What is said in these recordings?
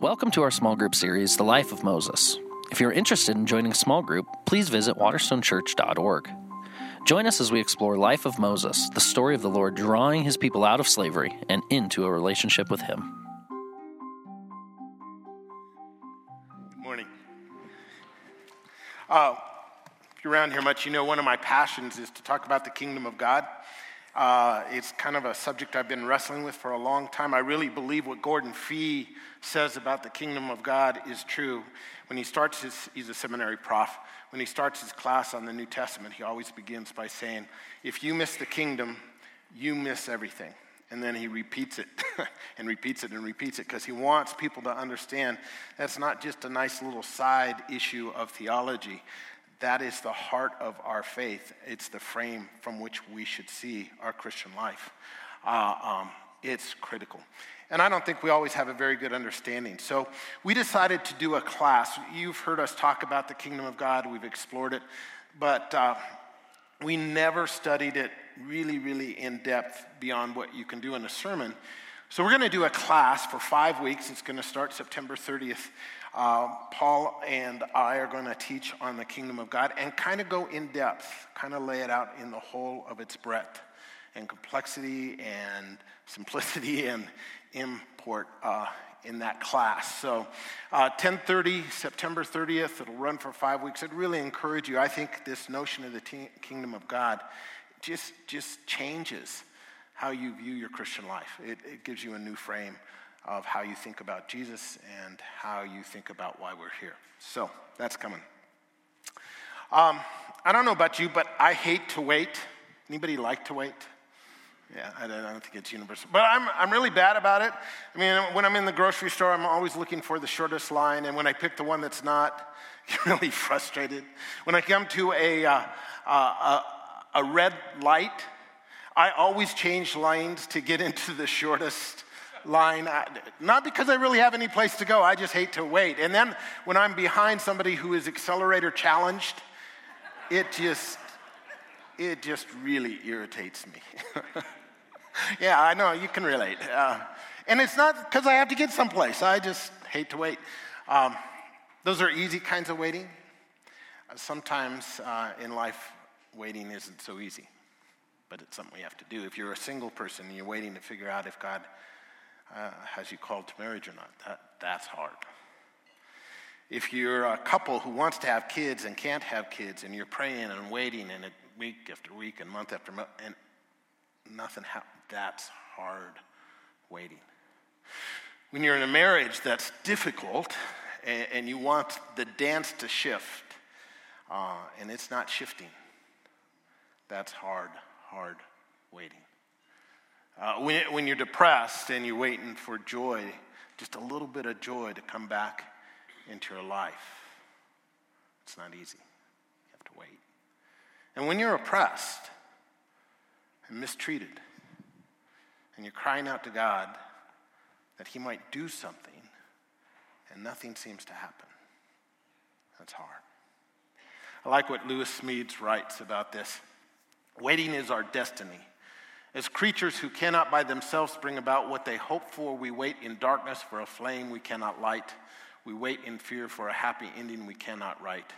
Welcome to our small group series, The Life of Moses. If you're interested in joining a small group, please visit waterstonechurch.org. Join us as we explore Life of Moses, the story of the Lord drawing his people out of slavery and into a relationship with him. Good morning. Uh, if you're around here much, you know one of my passions is to talk about the kingdom of God. Uh, it's kind of a subject I've been wrestling with for a long time. I really believe what Gordon Fee says about the kingdom of God is true. When he starts his, he's a seminary prof. When he starts his class on the New Testament, he always begins by saying, If you miss the kingdom, you miss everything. And then he repeats it and repeats it and repeats it because he wants people to understand that's not just a nice little side issue of theology. That is the heart of our faith. It's the frame from which we should see our Christian life. Uh, um, it's critical. And I don't think we always have a very good understanding. So we decided to do a class. You've heard us talk about the kingdom of God, we've explored it, but uh, we never studied it really, really in depth beyond what you can do in a sermon. So we're going to do a class for five weeks. It's going to start September 30th. Uh, Paul and I are going to teach on the kingdom of God and kind of go in depth, kind of lay it out in the whole of its breadth and complexity and simplicity and import uh, in that class. So, uh, 10:30, September 30th. It'll run for five weeks. I'd really encourage you. I think this notion of the t- kingdom of God just just changes how you view your Christian life. It, it gives you a new frame of how you think about Jesus and how you think about why we're here. So that's coming. Um, I don't know about you, but I hate to wait. Anybody like to wait? Yeah, I don't, I don't, think it's universal. But I'm, I'm really bad about it. I mean, when I'm in the grocery store, I'm always looking for the shortest line. And when I pick the one that's not, I'm really frustrated. When I come to a, uh, uh, a, a red light, I always change lines to get into the shortest line. Not because I really have any place to go, I just hate to wait. And then when I'm behind somebody who is accelerator challenged, it just, it just really irritates me. yeah, I know, you can relate. Uh, and it's not because I have to get someplace, I just hate to wait. Um, those are easy kinds of waiting. Sometimes uh, in life, waiting isn't so easy, but it's something we have to do. If you're a single person and you're waiting to figure out if God uh, has you called to marriage or not. That, that's hard. If you're a couple who wants to have kids and can't have kids, and you're praying and waiting, and it, week after week and month after month, and nothing happens, that's hard waiting. When you're in a marriage that's difficult, and, and you want the dance to shift, uh, and it's not shifting, that's hard, hard waiting. Uh, when, when you're depressed and you're waiting for joy, just a little bit of joy to come back into your life, it's not easy. You have to wait. And when you're oppressed and mistreated, and you're crying out to God that He might do something, and nothing seems to happen, that's hard. I like what Lewis Smedes writes about this. Waiting is our destiny. As creatures who cannot by themselves bring about what they hope for, we wait in darkness for a flame we cannot light. We wait in fear for a happy ending we cannot write.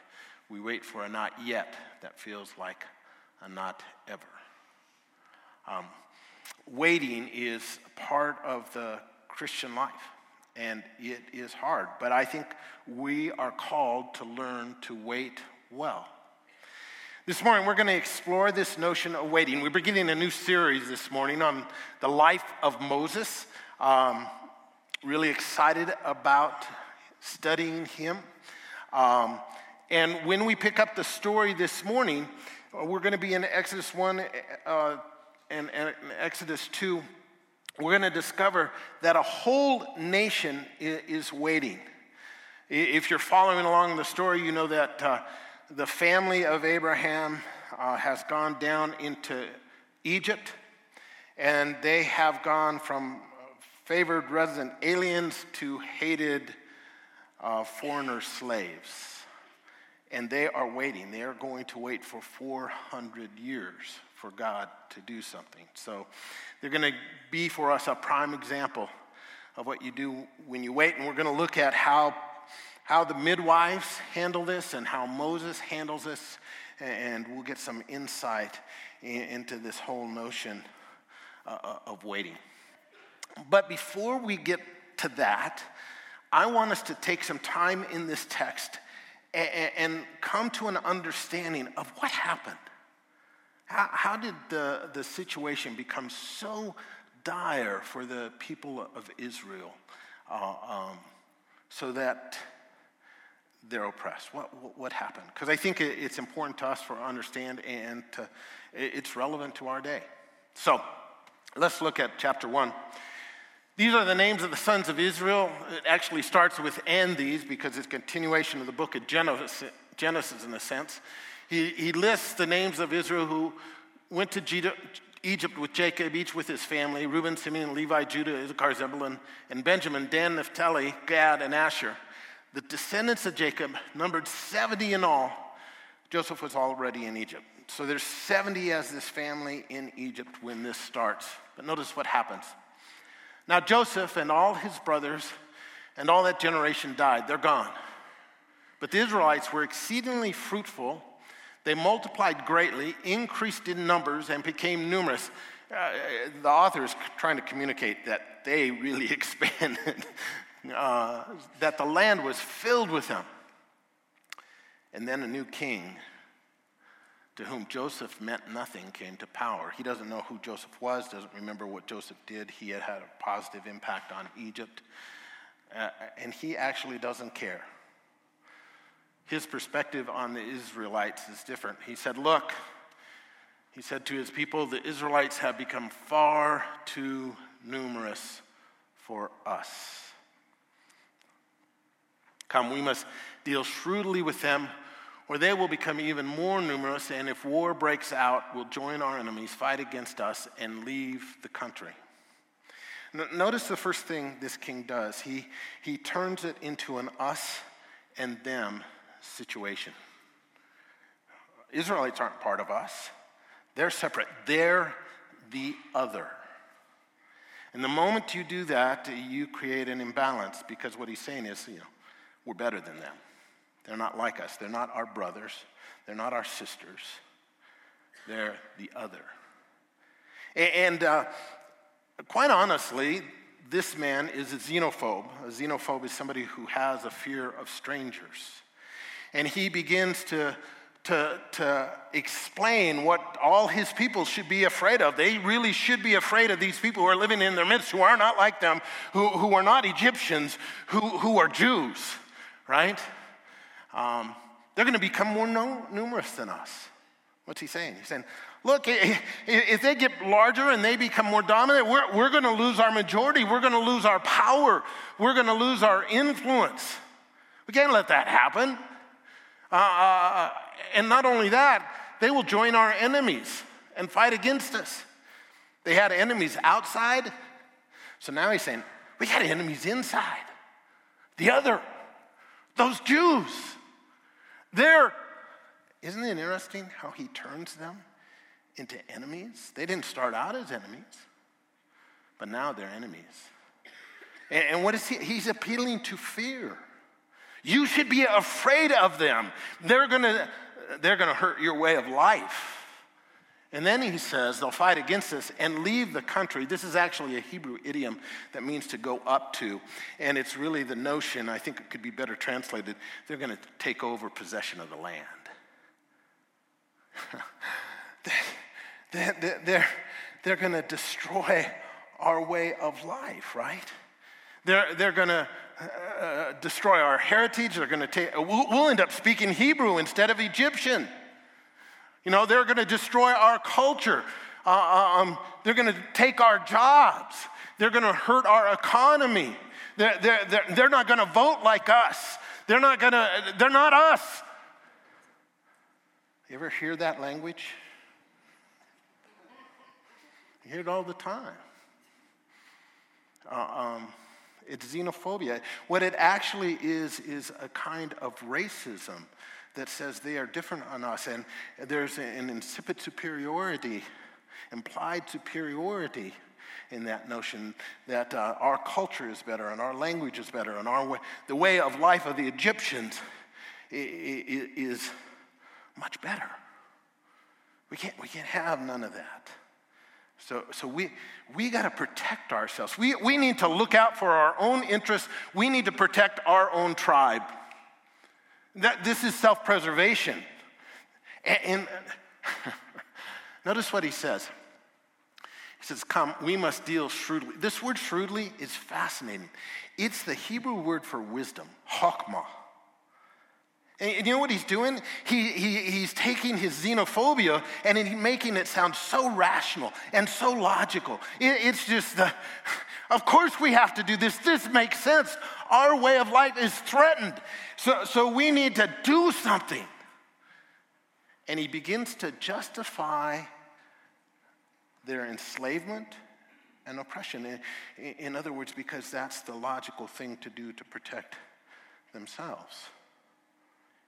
We wait for a not yet that feels like a not ever. Um, waiting is part of the Christian life, and it is hard. But I think we are called to learn to wait well. This morning, we're going to explore this notion of waiting. We're beginning a new series this morning on the life of Moses. Um, really excited about studying him. Um, and when we pick up the story this morning, uh, we're going to be in Exodus 1 uh, and, and Exodus 2. We're going to discover that a whole nation is, is waiting. If you're following along the story, you know that. Uh, the family of Abraham uh, has gone down into Egypt, and they have gone from favored resident aliens to hated uh, foreigner slaves. And they are waiting. They are going to wait for 400 years for God to do something. So they're going to be for us a prime example of what you do when you wait. And we're going to look at how, how the midwives handle this and how Moses handles this. And we'll get some insight into this whole notion uh, uh, of waiting. But before we get to that, I want us to take some time in this text and, come to an understanding of what happened. How, how did the, the situation become so dire for the people of Israel uh, um, so that they're oppressed? What, what happened? Because I think it's important to us for understand and to, it's relevant to our day. So let's look at chapter 1. These are the names of the sons of Israel. It actually starts with and these because it's continuation of the book of Genesis, Genesis in a sense. He, he lists the names of Israel who went to Egypt with Jacob, each with his family Reuben, Simeon, Levi, Judah, Issachar, Zebulun, and Benjamin, Dan, Naphtali, Gad, and Asher. The descendants of Jacob numbered 70 in all. Joseph was already in Egypt. So there's 70 as this family in Egypt when this starts. But notice what happens. Now, Joseph and all his brothers and all that generation died. They're gone. But the Israelites were exceedingly fruitful they multiplied greatly, increased in numbers, and became numerous. Uh, the author is trying to communicate that they really expanded, uh, that the land was filled with them. And then a new king to whom Joseph meant nothing came to power. He doesn't know who Joseph was, doesn't remember what Joseph did. He had had a positive impact on Egypt, uh, and he actually doesn't care his perspective on the Israelites is different. He said, Look, he said to his people, the Israelites have become far too numerous for us. Come, we must deal shrewdly with them, or they will become even more numerous, and if war breaks out, will join our enemies, fight against us, and leave the country. Notice the first thing this king does. He, he turns it into an us and them situation. Israelites aren't part of us, they're separate. They're the other. And the moment you do that, you create an imbalance because what he's saying is, you know, we're better than them. They're not like us. They're not our brothers. They're not our sisters. They're the other. And uh, quite honestly, this man is a xenophobe. A xenophobe is somebody who has a fear of strangers and he begins to, to, to explain what all his people should be afraid of. They really should be afraid of these people who are living in their midst, who are not like them, who, who are not Egyptians, who, who are Jews, right? Um, they're going to become more no, numerous than us. What's he saying? He's saying, look, if they get larger and they become more dominant, we're, we're going to lose our majority. We're going to lose our power. We're going to lose our influence. We can't let that happen. Uh, uh, and not only that, they will join our enemies and fight against us. They had enemies outside. So now he's saying, we got enemies inside. The other, those Jews, they're, isn't it interesting how he turns them into enemies? They didn't start out as enemies, but now they're enemies. And, and what is he? He's appealing to fear. You should be afraid of them. They're gonna, they're gonna hurt your way of life. And then he says they'll fight against us and leave the country. This is actually a Hebrew idiom that means to go up to. And it's really the notion, I think it could be better translated, they're going to take over possession of the land. they're, they're, they're going to destroy our way of life, right? They're, they're going to uh, destroy our heritage. They're going to take, we'll, we'll end up speaking Hebrew instead of Egyptian. You know, they're going to destroy our culture. Uh, uh um, they're going to take our jobs. They're going to hurt our economy. They're, they're, they're, they're not going to vote like us. They're not going to, they're not us. You ever hear that language? You hear it all the time. Uh, um, it's xenophobia. What it actually is, is a kind of racism that says they are different on us, and there's an insipid superiority, implied superiority. in that notion that uh, our culture is better and our language is better and our way, the way of life of the Egyptians is much better. We can't, we can't have none of that. So, so we, we got to protect ourselves. We, we need to look out for our own interests. We need to protect our own tribe. That, this is self preservation. And, and notice what he says. He says, Come, we must deal shrewdly. This word shrewdly is fascinating. It's the Hebrew word for wisdom, chokmah. And you know what he's doing? He, he, he's taking his xenophobia and he's making it sound so rational and so logical. It, it's just the, of course we have to do this. This makes sense. Our way of life is threatened. So, so we need to do something. And he begins to justify their enslavement and oppression. In, in other words, because that's the logical thing to do to protect themselves.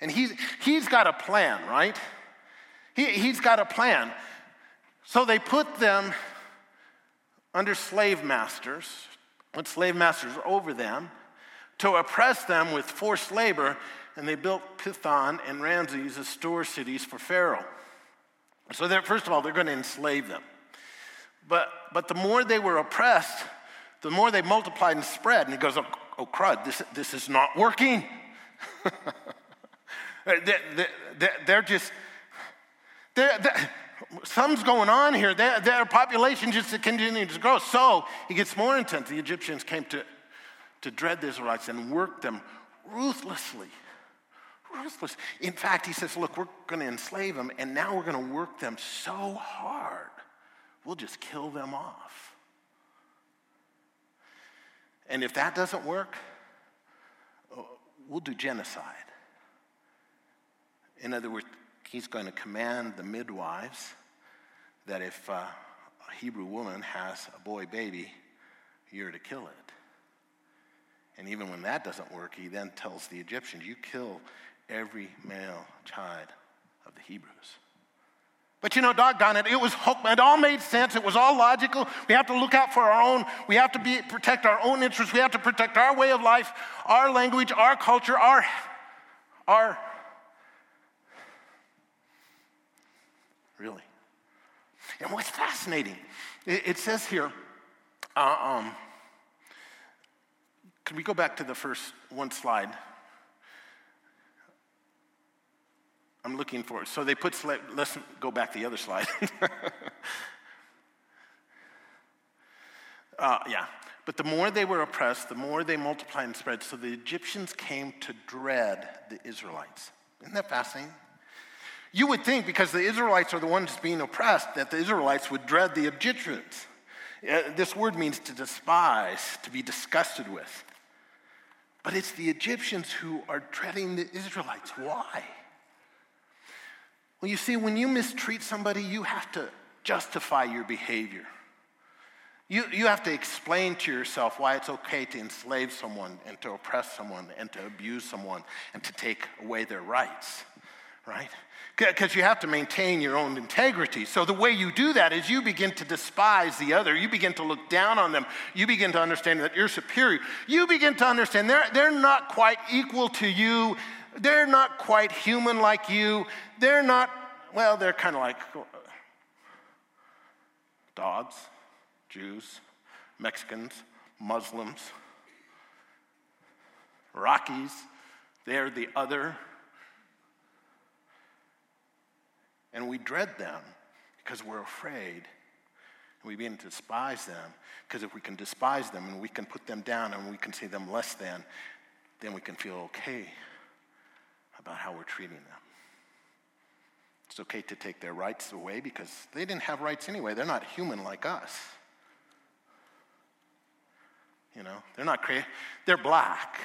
And he's, he's got a plan, right? He, he's got a plan. So they put them under slave masters, with slave masters over them, to oppress them with forced labor, and they built Pithom and Ramses as store cities for Pharaoh. So, first of all, they're going to enslave them. But, but the more they were oppressed, the more they multiplied and spread. And he goes, Oh, oh crud, this, this is not working. Uh, they're just, they're, they're, something's going on here. Their, their population just continues to grow. So he gets more intense. The Egyptians came to, to dread the Israelites and worked them ruthlessly. Ruthless. In fact, he says, Look, we're going to enslave them, and now we're going to work them so hard, we'll just kill them off. And if that doesn't work, uh, we'll do genocide. In other words, he's going to command the midwives that if uh, a Hebrew woman has a boy baby, you're to kill it. And even when that doesn't work, he then tells the Egyptians, You kill every male child of the Hebrews. But you know, doggone it, it was it all made sense. It was all logical. We have to look out for our own. We have to be protect our own interests. We have to protect our way of life, our language, our culture, our our really. And what's fascinating, it, it says here, uh, um, can we go back to the first one slide? I'm looking for it. So they put, let's go back to the other slide. uh, yeah. But the more they were oppressed, the more they multiplied and spread. So the Egyptians came to dread the Israelites. Isn't that fascinating? You would think because the Israelites are the ones being oppressed that the Israelites would dread the Egyptians. Uh, this word means to despise, to be disgusted with. But it's the Egyptians who are dreading the Israelites. Why? Well, you see, when you mistreat somebody, you have to justify your behavior. You, you have to explain to yourself why it's okay to enslave someone and to oppress someone and to abuse someone and to take away their rights, right? Because you have to maintain your own integrity. So the way you do that is you begin to despise the other. You begin to look down on them. You begin to understand that you're superior. You begin to understand they're, they're not quite equal to you. They're not quite human like you. They're not, well, they're kind of like uh, dogs, Jews, Mexicans, Muslims, Rockies. They're the other. And we dread them because we're afraid. And we begin to despise them because if we can despise them and we can put them down and we can see them less than, then we can feel okay about how we're treating them. It's okay to take their rights away because they didn't have rights anyway. They're not human like us. You know, they're not crazy. They're black.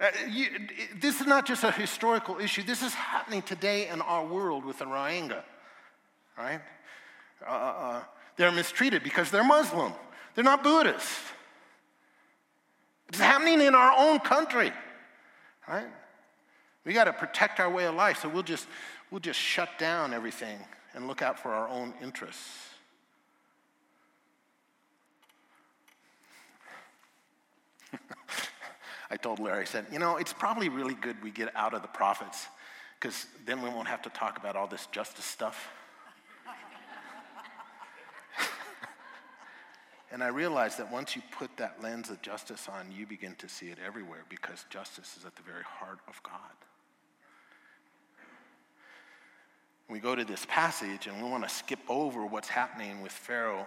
Uh, you, this is not just a historical issue. This is happening today in our world with the Rohingya, right? Uh, uh, uh, they're mistreated because they're Muslim. They're not Buddhist. It's happening in our own country, right? We got to protect our way of life, so we'll just, we'll just shut down everything and look out for our own interests. I told Larry, I said, you know, it's probably really good we get out of the prophets because then we won't have to talk about all this justice stuff. and I realized that once you put that lens of justice on, you begin to see it everywhere because justice is at the very heart of God. We go to this passage and we want to skip over what's happening with Pharaoh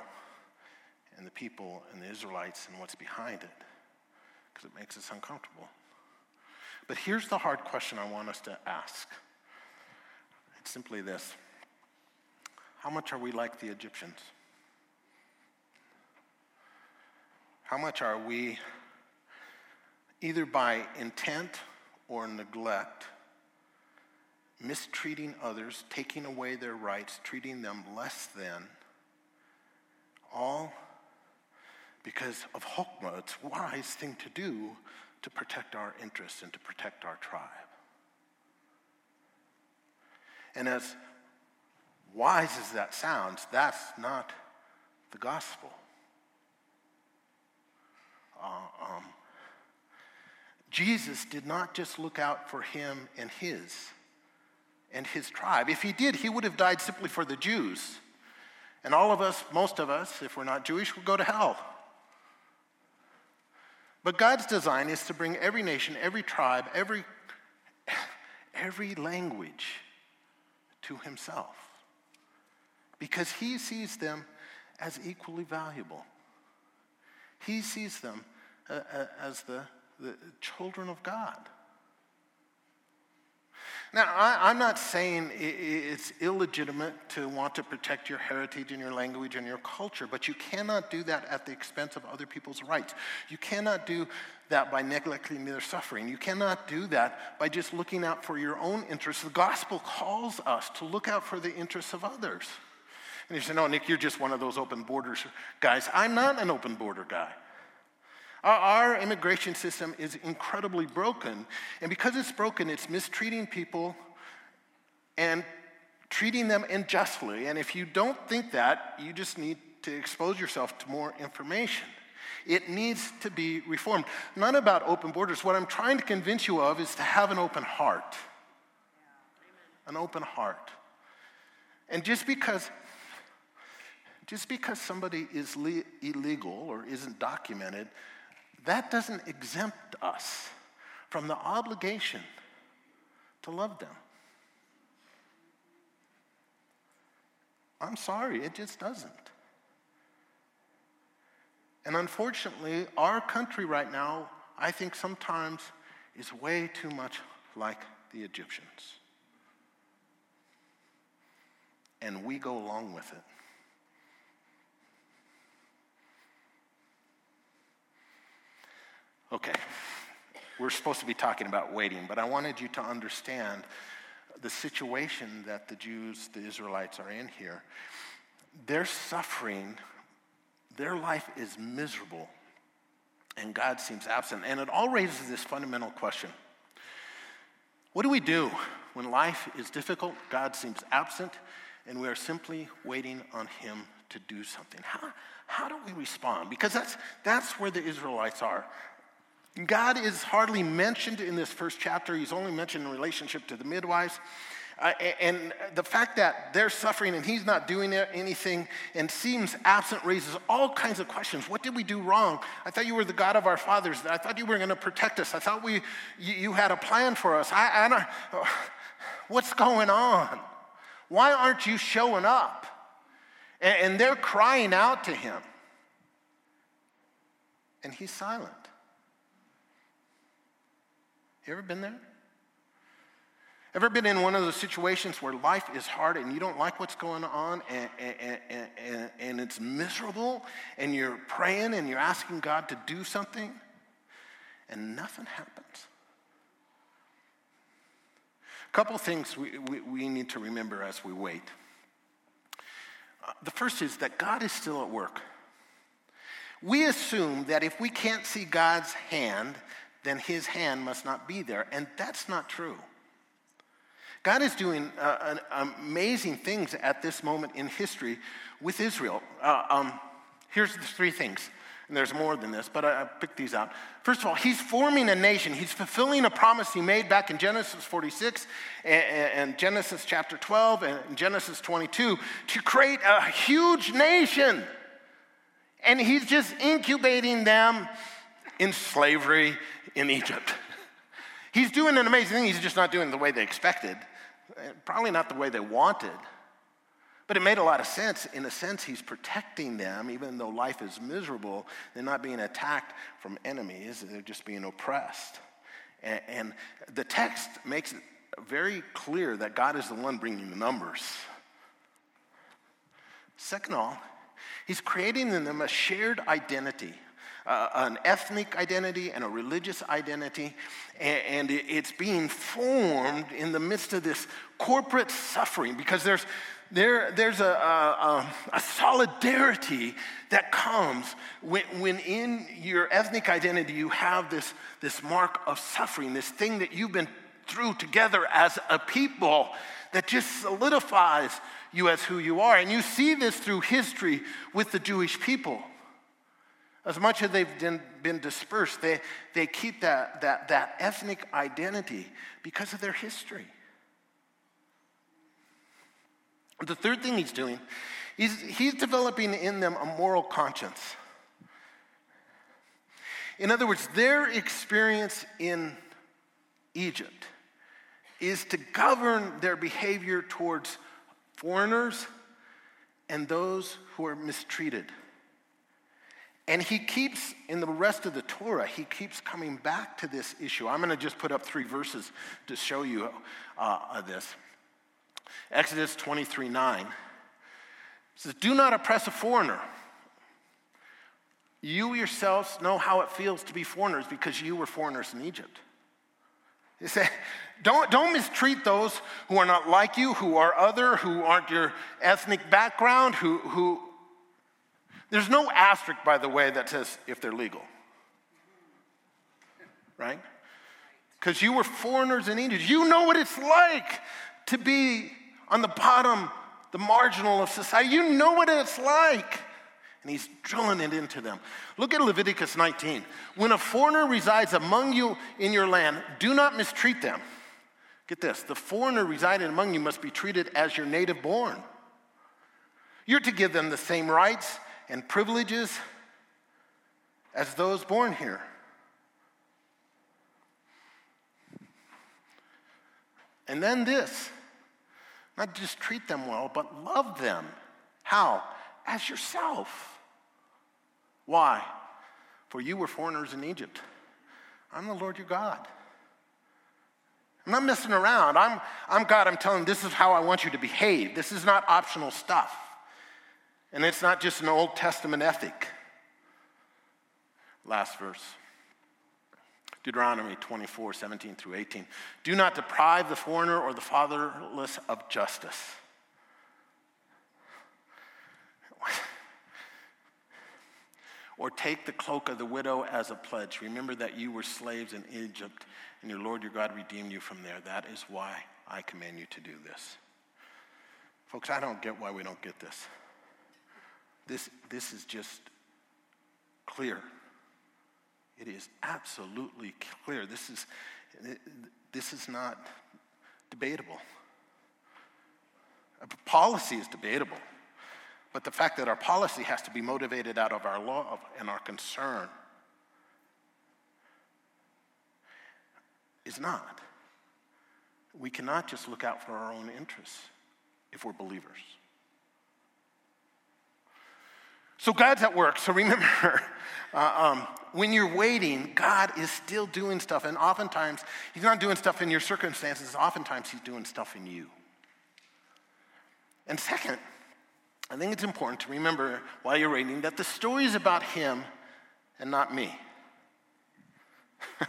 and the people and the Israelites and what's behind it because it makes us uncomfortable. But here's the hard question I want us to ask it's simply this How much are we like the Egyptians? How much are we, either by intent or neglect, mistreating others, taking away their rights, treating them less than, all because of Hokmah, it's wise thing to do to protect our interests and to protect our tribe. And as wise as that sounds, that's not the gospel. Uh, um, Jesus did not just look out for him and his and his tribe. If he did, he would have died simply for the Jews. And all of us, most of us, if we're not Jewish, would go to hell. But God's design is to bring every nation, every tribe, every, every language to Himself because He sees them as equally valuable. He sees them uh, uh as the, the children of God. Now, I, am not saying it's illegitimate to want to protect your heritage and your language and your culture, but you cannot do that at the expense of other people's rights. You cannot do that by neglecting their suffering. You cannot do that by just looking out for your own interests. The gospel calls us to look out for the interests of others. And you say, no, Nick, you're just one of those open borders guys. I'm not an open border guy. Our, immigration system is incredibly broken. And because it's broken, it's mistreating people and treating them unjustly. And if you don't think that, you just need to expose yourself to more information. It needs to be reformed. Not about open borders. What I'm trying to convince you of is to have an open heart. An open heart. And just because just because somebody is le- illegal or isn't documented that doesn't exempt us from the obligation to love them. I'm sorry, it just doesn't. And unfortunately, our country right now, I think sometimes is way too much like the Egyptians. And we go along with it. Okay, we're supposed to be talking about waiting, but I wanted you to understand the situation that the Jews, the Israelites, are in here. They're suffering, their life is miserable, and God seems absent. And it all raises this fundamental question What do we do when life is difficult, God seems absent, and we are simply waiting on Him to do something? How, how do we respond? Because that's, that's where the Israelites are. God is hardly mentioned in this first chapter. He's only mentioned in relationship to the midwives. Uh, and the fact that they're suffering and he's not doing anything and seems absent raises all kinds of questions. What did we do wrong? I thought you were the God of our fathers. I thought you were going to protect us. I thought we, you, you had a plan for us. I, I don't, what's going on? Why aren't you showing up? And, and they're crying out to him. And he's silent. You ever been there? Ever been in one of those situations where life is hard and you don't like what's going on and, and, and, and, it's miserable and you're praying and you're asking God to do something and nothing happens? A couple things we, we, we need to remember as we wait. Uh, the first is that God is still at work. We assume that if we can't see God's hand, then his hand must not be there. And that's not true. God is doing uh, amazing things at this moment in history with Israel. Uh, um, here's the three things And there's more than this, but I, I picked these out. First of all, he's forming a nation. He's fulfilling a promise he made back in Genesis 46 and, and Genesis chapter 12 and Genesis 22 to create a huge nation. And he's just incubating them in slavery in Egypt. He's doing an amazing thing. He's just not doing it the way they expected, probably not the way they wanted. But it made a lot of sense. In a sense, he's protecting them, even though life is miserable. They're not being attacked from enemies, they're just being oppressed. And, and the text makes it very clear that God is the one bringing the numbers. Second of all, he's creating in them a shared identity. Uh, an ethnic identity and a religious identity, and, and it's being formed in the midst of this corporate suffering because there's, there, there's a, a, a, solidarity that comes when, when in your ethnic identity you have this, this mark of suffering, this thing that you've been through together as a people that just solidifies you as who you are. And you see this through history with the Jewish people. As much as they've been, dispersed, they, they keep that, that, that ethnic identity because of their history. The third thing he's doing, he's, he's developing in them a moral conscience. In other words, their experience in Egypt is to govern their behavior towards foreigners and those who are mistreated. And he keeps, in the rest of the Torah, he keeps coming back to this issue. I'm going to just put up three verses to show you uh, this. Exodus 23 9 says, Do not oppress a foreigner. You yourselves know how it feels to be foreigners because you were foreigners in Egypt. He said, don't, don't mistreat those who are not like you, who are other, who aren't your ethnic background, who, who. There's no asterisk, by the way, that says if they're legal. Right? Because you were foreigners in Egypt. You know what it's like to be on the bottom, the marginal of society. You know what it's like. And he's drilling it into them. Look at Leviticus 19. When a foreigner resides among you in your land, do not mistreat them. Get this the foreigner residing among you must be treated as your native born. You're to give them the same rights and privileges as those born here. And then this not just treat them well, but love them. How? As yourself. Why? For you were foreigners in Egypt. I'm the Lord your God. I'm not messing around. I'm, I'm God. I'm telling this is how I want you to behave. This is not optional stuff. And it's not just an Old Testament ethic. Last verse. Deuteronomy 24, 17 through 18. Do not deprive the foreigner or the fatherless of justice. or take the cloak of the widow as a pledge. Remember that you were slaves in Egypt, and your Lord your God redeemed you from there. That is why I command you to do this. Folks, I don't get why we don't get this. This, this is just clear. It is absolutely clear. This is, this is not debatable. A Policy is debatable, but the fact that our policy has to be motivated out of our love and our concern is not. We cannot just look out for our own interests if we're believers. So God's at work. So remember, uh, um, when you're waiting, God is still doing stuff. And oftentimes, He's not doing stuff in your circumstances, oftentimes, He's doing stuff in you. And second, I think it's important to remember while you're waiting that the story is about Him and not me.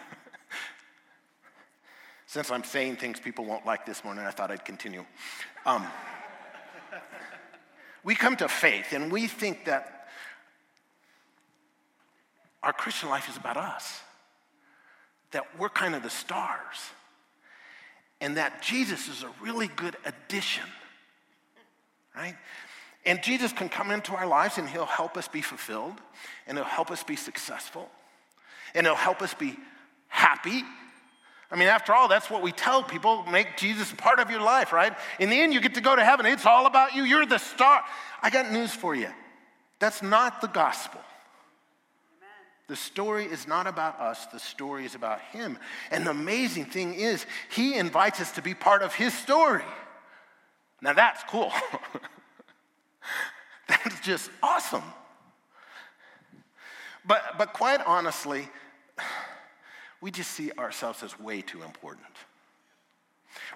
Since I'm saying things people won't like this morning, I thought I'd continue. Um, we come to faith and we think that our Christian life is about us, that we're kind of the stars, and that Jesus is a really good addition, right? And Jesus can come into our lives and he'll help us be fulfilled, and he'll help us be successful, and he'll help us be happy. I mean, after all, that's what we tell people make Jesus part of your life, right? In the end, you get to go to heaven. It's all about you. You're the star. I got news for you. That's not the gospel. The story is not about us, the story is about Him. And the amazing thing is, He invites us to be part of His story. Now that's cool. That's just awesome. But, but quite honestly, we just see ourselves as way too important.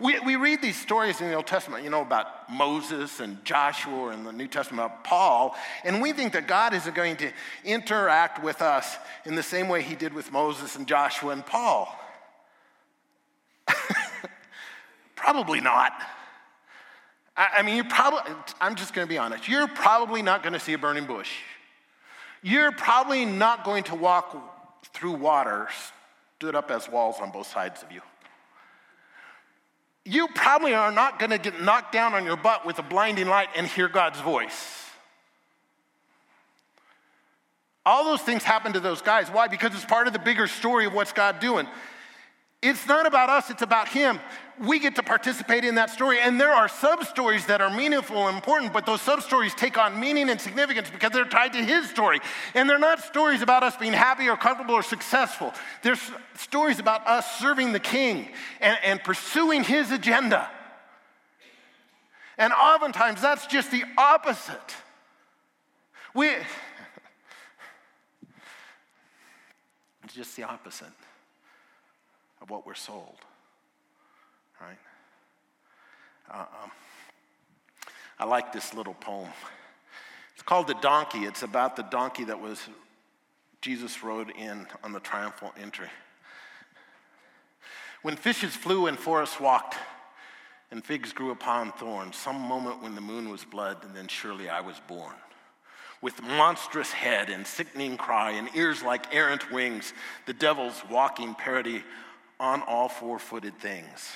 We, we read these stories in the Old Testament, you know, about Moses and Joshua and the New Testament about Paul, and we think that God is going to interact with us in the same way he did with Moses and Joshua and Paul. Probably not. I, mean, you probably, I'm just going to be honest, you're probably not going to see a burning bush. You're probably not going to walk through water stood up as walls on both sides of you. You probably are not going to get knocked down on your butt with a blinding light and hear God's voice. All those things happen to those guys. Why? Because it's part of the bigger story of what's God doing. It's not about us, it's about Him. We get to participate in that story. And there are sub stories that are meaningful and important, but those sub stories take on meaning and significance because they're tied to His story. And they're not stories about us being happy or comfortable or successful. They're stories about us serving the King and, and pursuing His agenda. And oftentimes that's just the opposite. We, it's just the opposite of what we're sold. Right? Uh, um, I like this little poem. It's called The Donkey. It's about the donkey that was Jesus rode in on the triumphal entry. When fishes flew and forests walked, and figs grew upon thorns, some moment when the moon was blood, and then surely I was born with monstrous head and sickening cry and ears like errant wings, the devil's walking parody on all four footed things.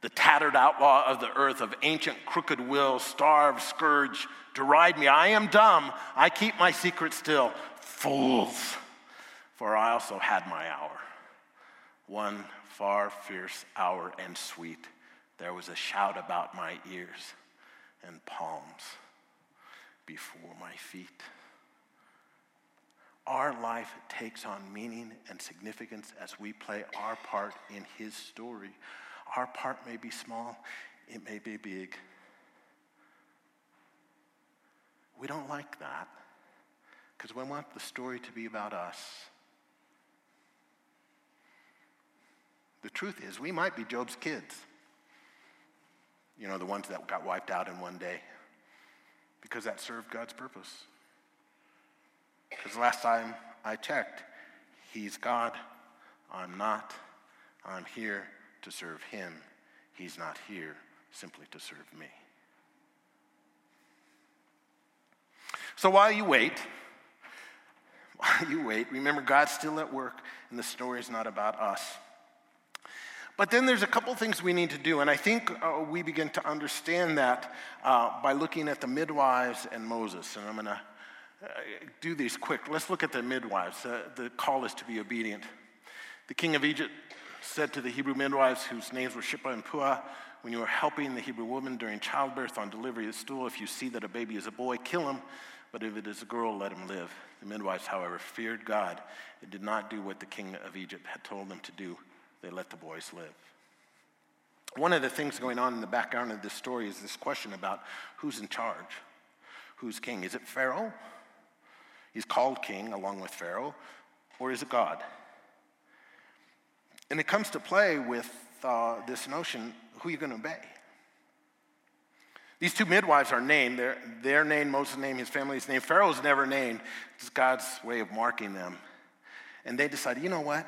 The tattered outlaw of the earth, of ancient crooked will, starve, scourge, deride me. I am dumb. I keep my secret still. Fools, for I also had my hour. One far, fierce hour and sweet. There was a shout about my ears and palms before my feet. Our life takes on meaning and significance as we play our part in His story. Our part may be small, it may be big. We don't like that because we want the story to be about us. The truth is, we might be Job's kids. You know, the ones that got wiped out in one day because that served God's purpose. Because last time I checked, He's God. I'm not. I'm here to serve Him. He's not here simply to serve me. So while you wait, while you wait, remember God's still at work and the story is not about us. But then there's a couple things we need to do, and I think uh, we begin to understand that uh, by looking at the midwives and Moses. And I'm going to do these quick. Let's look at the midwives. Uh, the call is to be obedient. The king of Egypt said to the Hebrew midwives, whose names were Shiphrah and Puah, when you are helping the Hebrew woman during childbirth on delivery of the stool, if you see that a baby is a boy, kill him, but if it is a girl, let him live. The midwives, however, feared God and did not do what the king of Egypt had told them to do. They let the boys live. One of the things going on in the background of this story is this question about who's in charge, who's king. Is it Pharaoh? He's called king along with Pharaoh, or is it God? And it comes to play with uh, this notion who are you going to obey? These two midwives are named. Their, their name, Moses' name, his family's name. Pharaoh's never named. It's God's way of marking them. And they decide, you know what?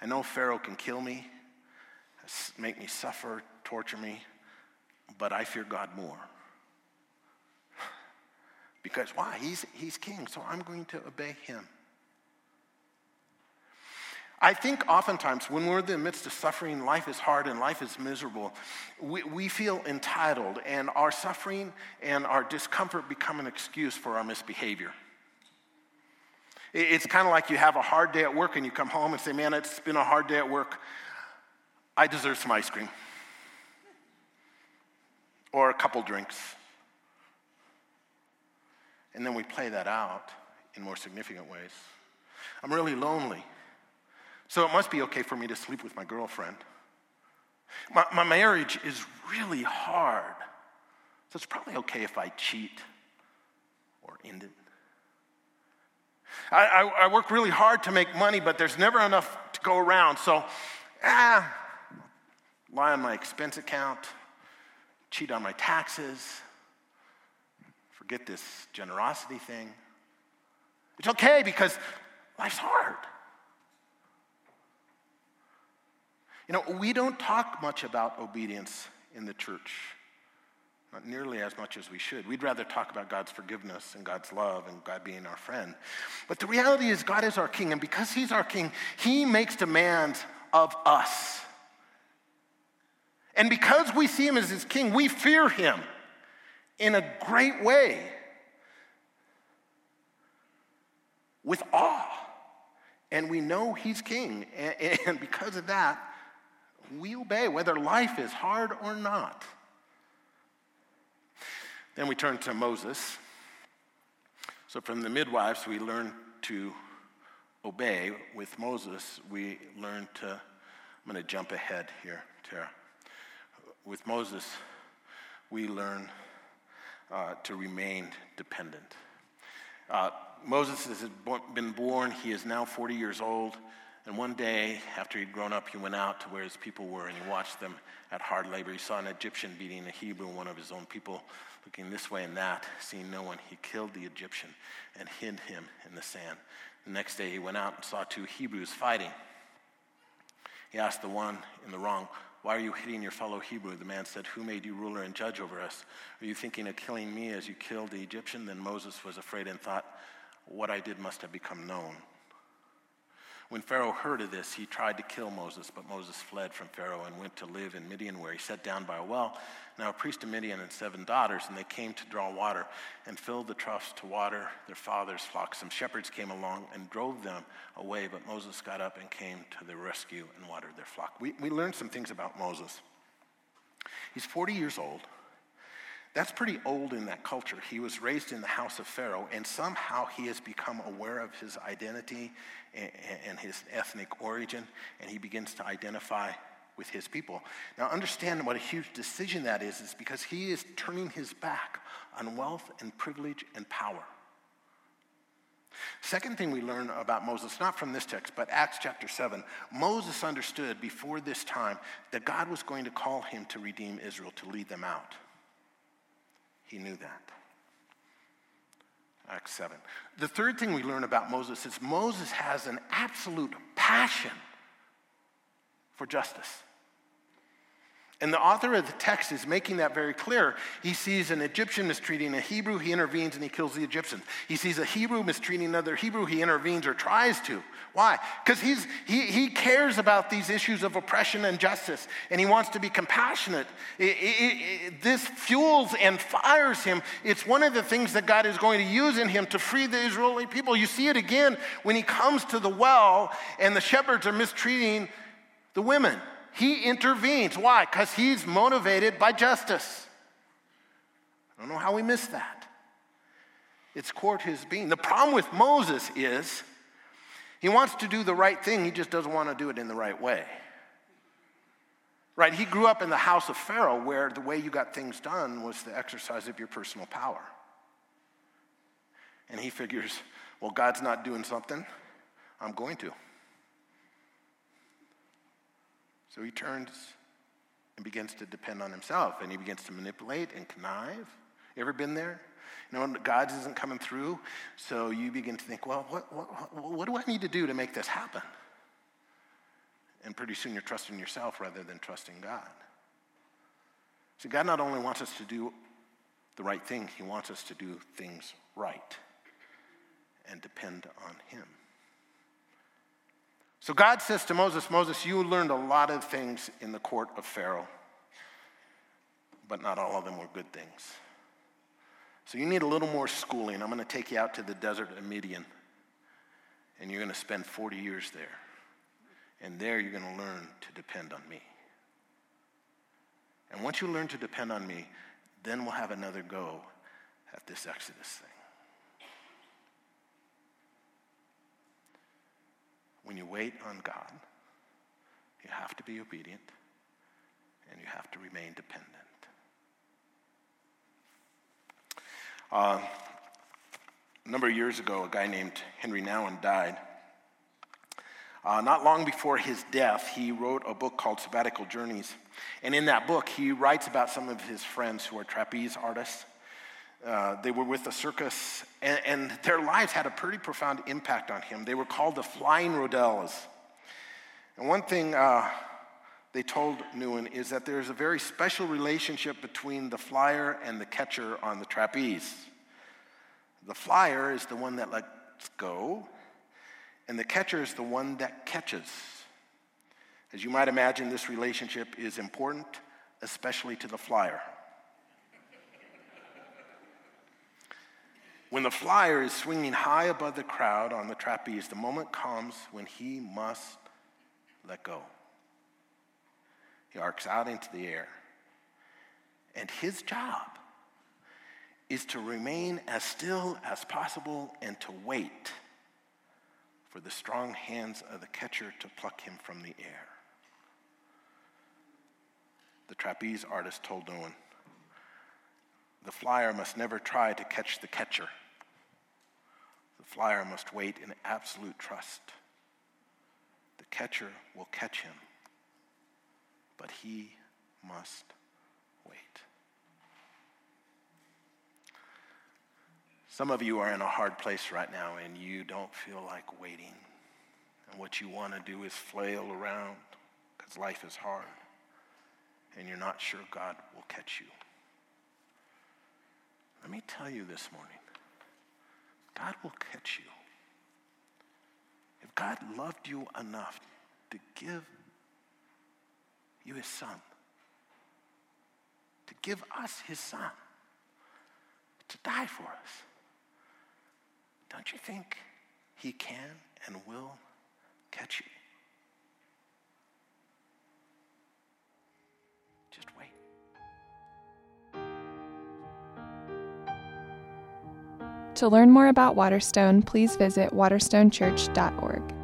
I know Pharaoh can kill me, make me suffer, torture me, but I fear God more. Because why? He's, he's king, so I'm going to obey him. I think oftentimes when we're in the midst of suffering, life is hard and life is miserable, we, we feel entitled, and our suffering and our discomfort become an excuse for our misbehavior. It's kind of like you have a hard day at work and you come home and say, Man, it's been a hard day at work. I deserve some ice cream or a couple drinks. And then we play that out in more significant ways. I'm really lonely. So it must be okay for me to sleep with my girlfriend. My, my marriage is really hard. So it's probably okay if I cheat or end it. I, I, I, work really hard to make money, but there's never enough to go around. So, ah, lie on my expense account, cheat on my taxes, forget this generosity thing. It's okay because life's hard. You know, we don't talk much about obedience in the church, not nearly as much as we should. We'd rather talk about God's forgiveness and God's love and God being our friend. But the reality is, God is our king, and because He's our king, He makes demands of us. And because we see Him as His king, we fear Him in a great way with awe. And we know He's king. And because of that, we obey, whether life is hard or not. Then we turn to Moses. So from the midwives, we learn to obey. With Moses, we learn to, I'm going to jump ahead here, Tara. With Moses, we learn uh, to remain dependent. Uh, Moses has been born, he is now 40 years old. And one day, after he'd grown up, he went out to where his people were and he watched them at hard labor. He saw an Egyptian beating a Hebrew, one of his own people, looking this way and that, seeing no one. He killed the Egyptian and hid him in the sand. The next day, he went out and saw two Hebrews fighting. He asked the one in the wrong, Why are you hitting your fellow Hebrew? The man said, Who made you ruler and judge over us? Are you thinking of killing me as you killed the Egyptian? Then Moses was afraid and thought, What I did must have become known. When Pharaoh heard of this, he tried to kill Moses, but Moses fled from Pharaoh and went to live in Midian, where he sat down by a well. Now, a priest of Midian had seven daughters, and they came to draw water and filled the troughs to water their father's flock. Some shepherds came along and drove them away, but Moses got up and came to their rescue and watered their flock. We, we learned some things about Moses. He's 40 years old. That's pretty old in that culture. He was raised in the house of Pharaoh, and somehow he has become aware of his identity and his ethnic origin, and he begins to identify with his people. Now, understand what a huge decision that is, is because he is turning his back on wealth and privilege and power. Second thing we learn about Moses, not from this text, but Acts chapter 7, Moses understood before this time that God was going to call him to redeem Israel, to lead them out. He knew that. Acts 7. The third thing we learn about Moses is Moses has an absolute passion for justice. And the author of the text is making that very clear. He sees an Egyptian mistreating a Hebrew, he intervenes and he kills the Egyptian. He sees a Hebrew mistreating another Hebrew, he intervenes or tries to. Why? Because he, he cares about these issues of oppression and justice, and he wants to be compassionate. It, it, it, this fuels and fires him. It's one of the things that God is going to use in him to free the Israeli people. You see it again when he comes to the well and the shepherds are mistreating the women. He intervenes. Why? Because he's motivated by justice. I don't know how we miss that. It's core to his being. The problem with Moses is he wants to do the right thing, he just doesn't want to do it in the right way. Right? He grew up in the house of Pharaoh where the way you got things done was the exercise of your personal power. And he figures, well, God's not doing something, I'm going to. So he turns and begins to depend on himself and he begins to manipulate and connive. You ever been there? You know, God isn't coming through, so you begin to think, well, what, what, what do I need to do to make this happen? And pretty soon you're trusting yourself rather than trusting God. See, God not only wants us to do the right thing, He wants us to do things right and depend on Him. So God says to Moses, Moses, you learned a lot of things in the court of Pharaoh, but not all of them were good things. So you need a little more schooling. I'm going to take you out to the desert of Midian, and you're going to spend 40 years there. And there you're going to learn to depend on me. And once you learn to depend on me, then we'll have another go at this Exodus thing. When you wait on God, you have to be obedient and you have to remain dependent. Uh, a number of years ago, a guy named Henri Nouwen died. Uh, not long before his death, he wrote a book called Sabbatical Journeys. And in that book, he writes about some of his friends who are trapeze artists. Uh, they were with the circus, and, and, their lives had a pretty profound impact on him. They were called the Flying Rodellas. And one thing uh, they told Nouwen is that there's a very special relationship between the flyer and the catcher on the trapeze. The flyer is the one that lets go, and the catcher is the one that catches. As you might imagine, this relationship is important, especially to the flyer. When the flyer is swinging high above the crowd on the trapeze, the moment comes when he must let go. He arcs out into the air. And his job is to remain as still as possible and to wait for the strong hands of the catcher to pluck him from the air. The trapeze artist told Nouwen, the flyer must never try to catch the catcher. Flyer must wait in absolute trust. The catcher will catch him, but he must wait. Some of you are in a hard place right now and you don't feel like waiting. And what you want to do is flail around because life is hard and you're not sure God will catch you. Let me tell you this morning God will catch you. If God loved you enough to give you his son, to give us his son, to die for us, don't you think he can and will catch you? To learn more about Waterstone, please visit waterstonechurch.org.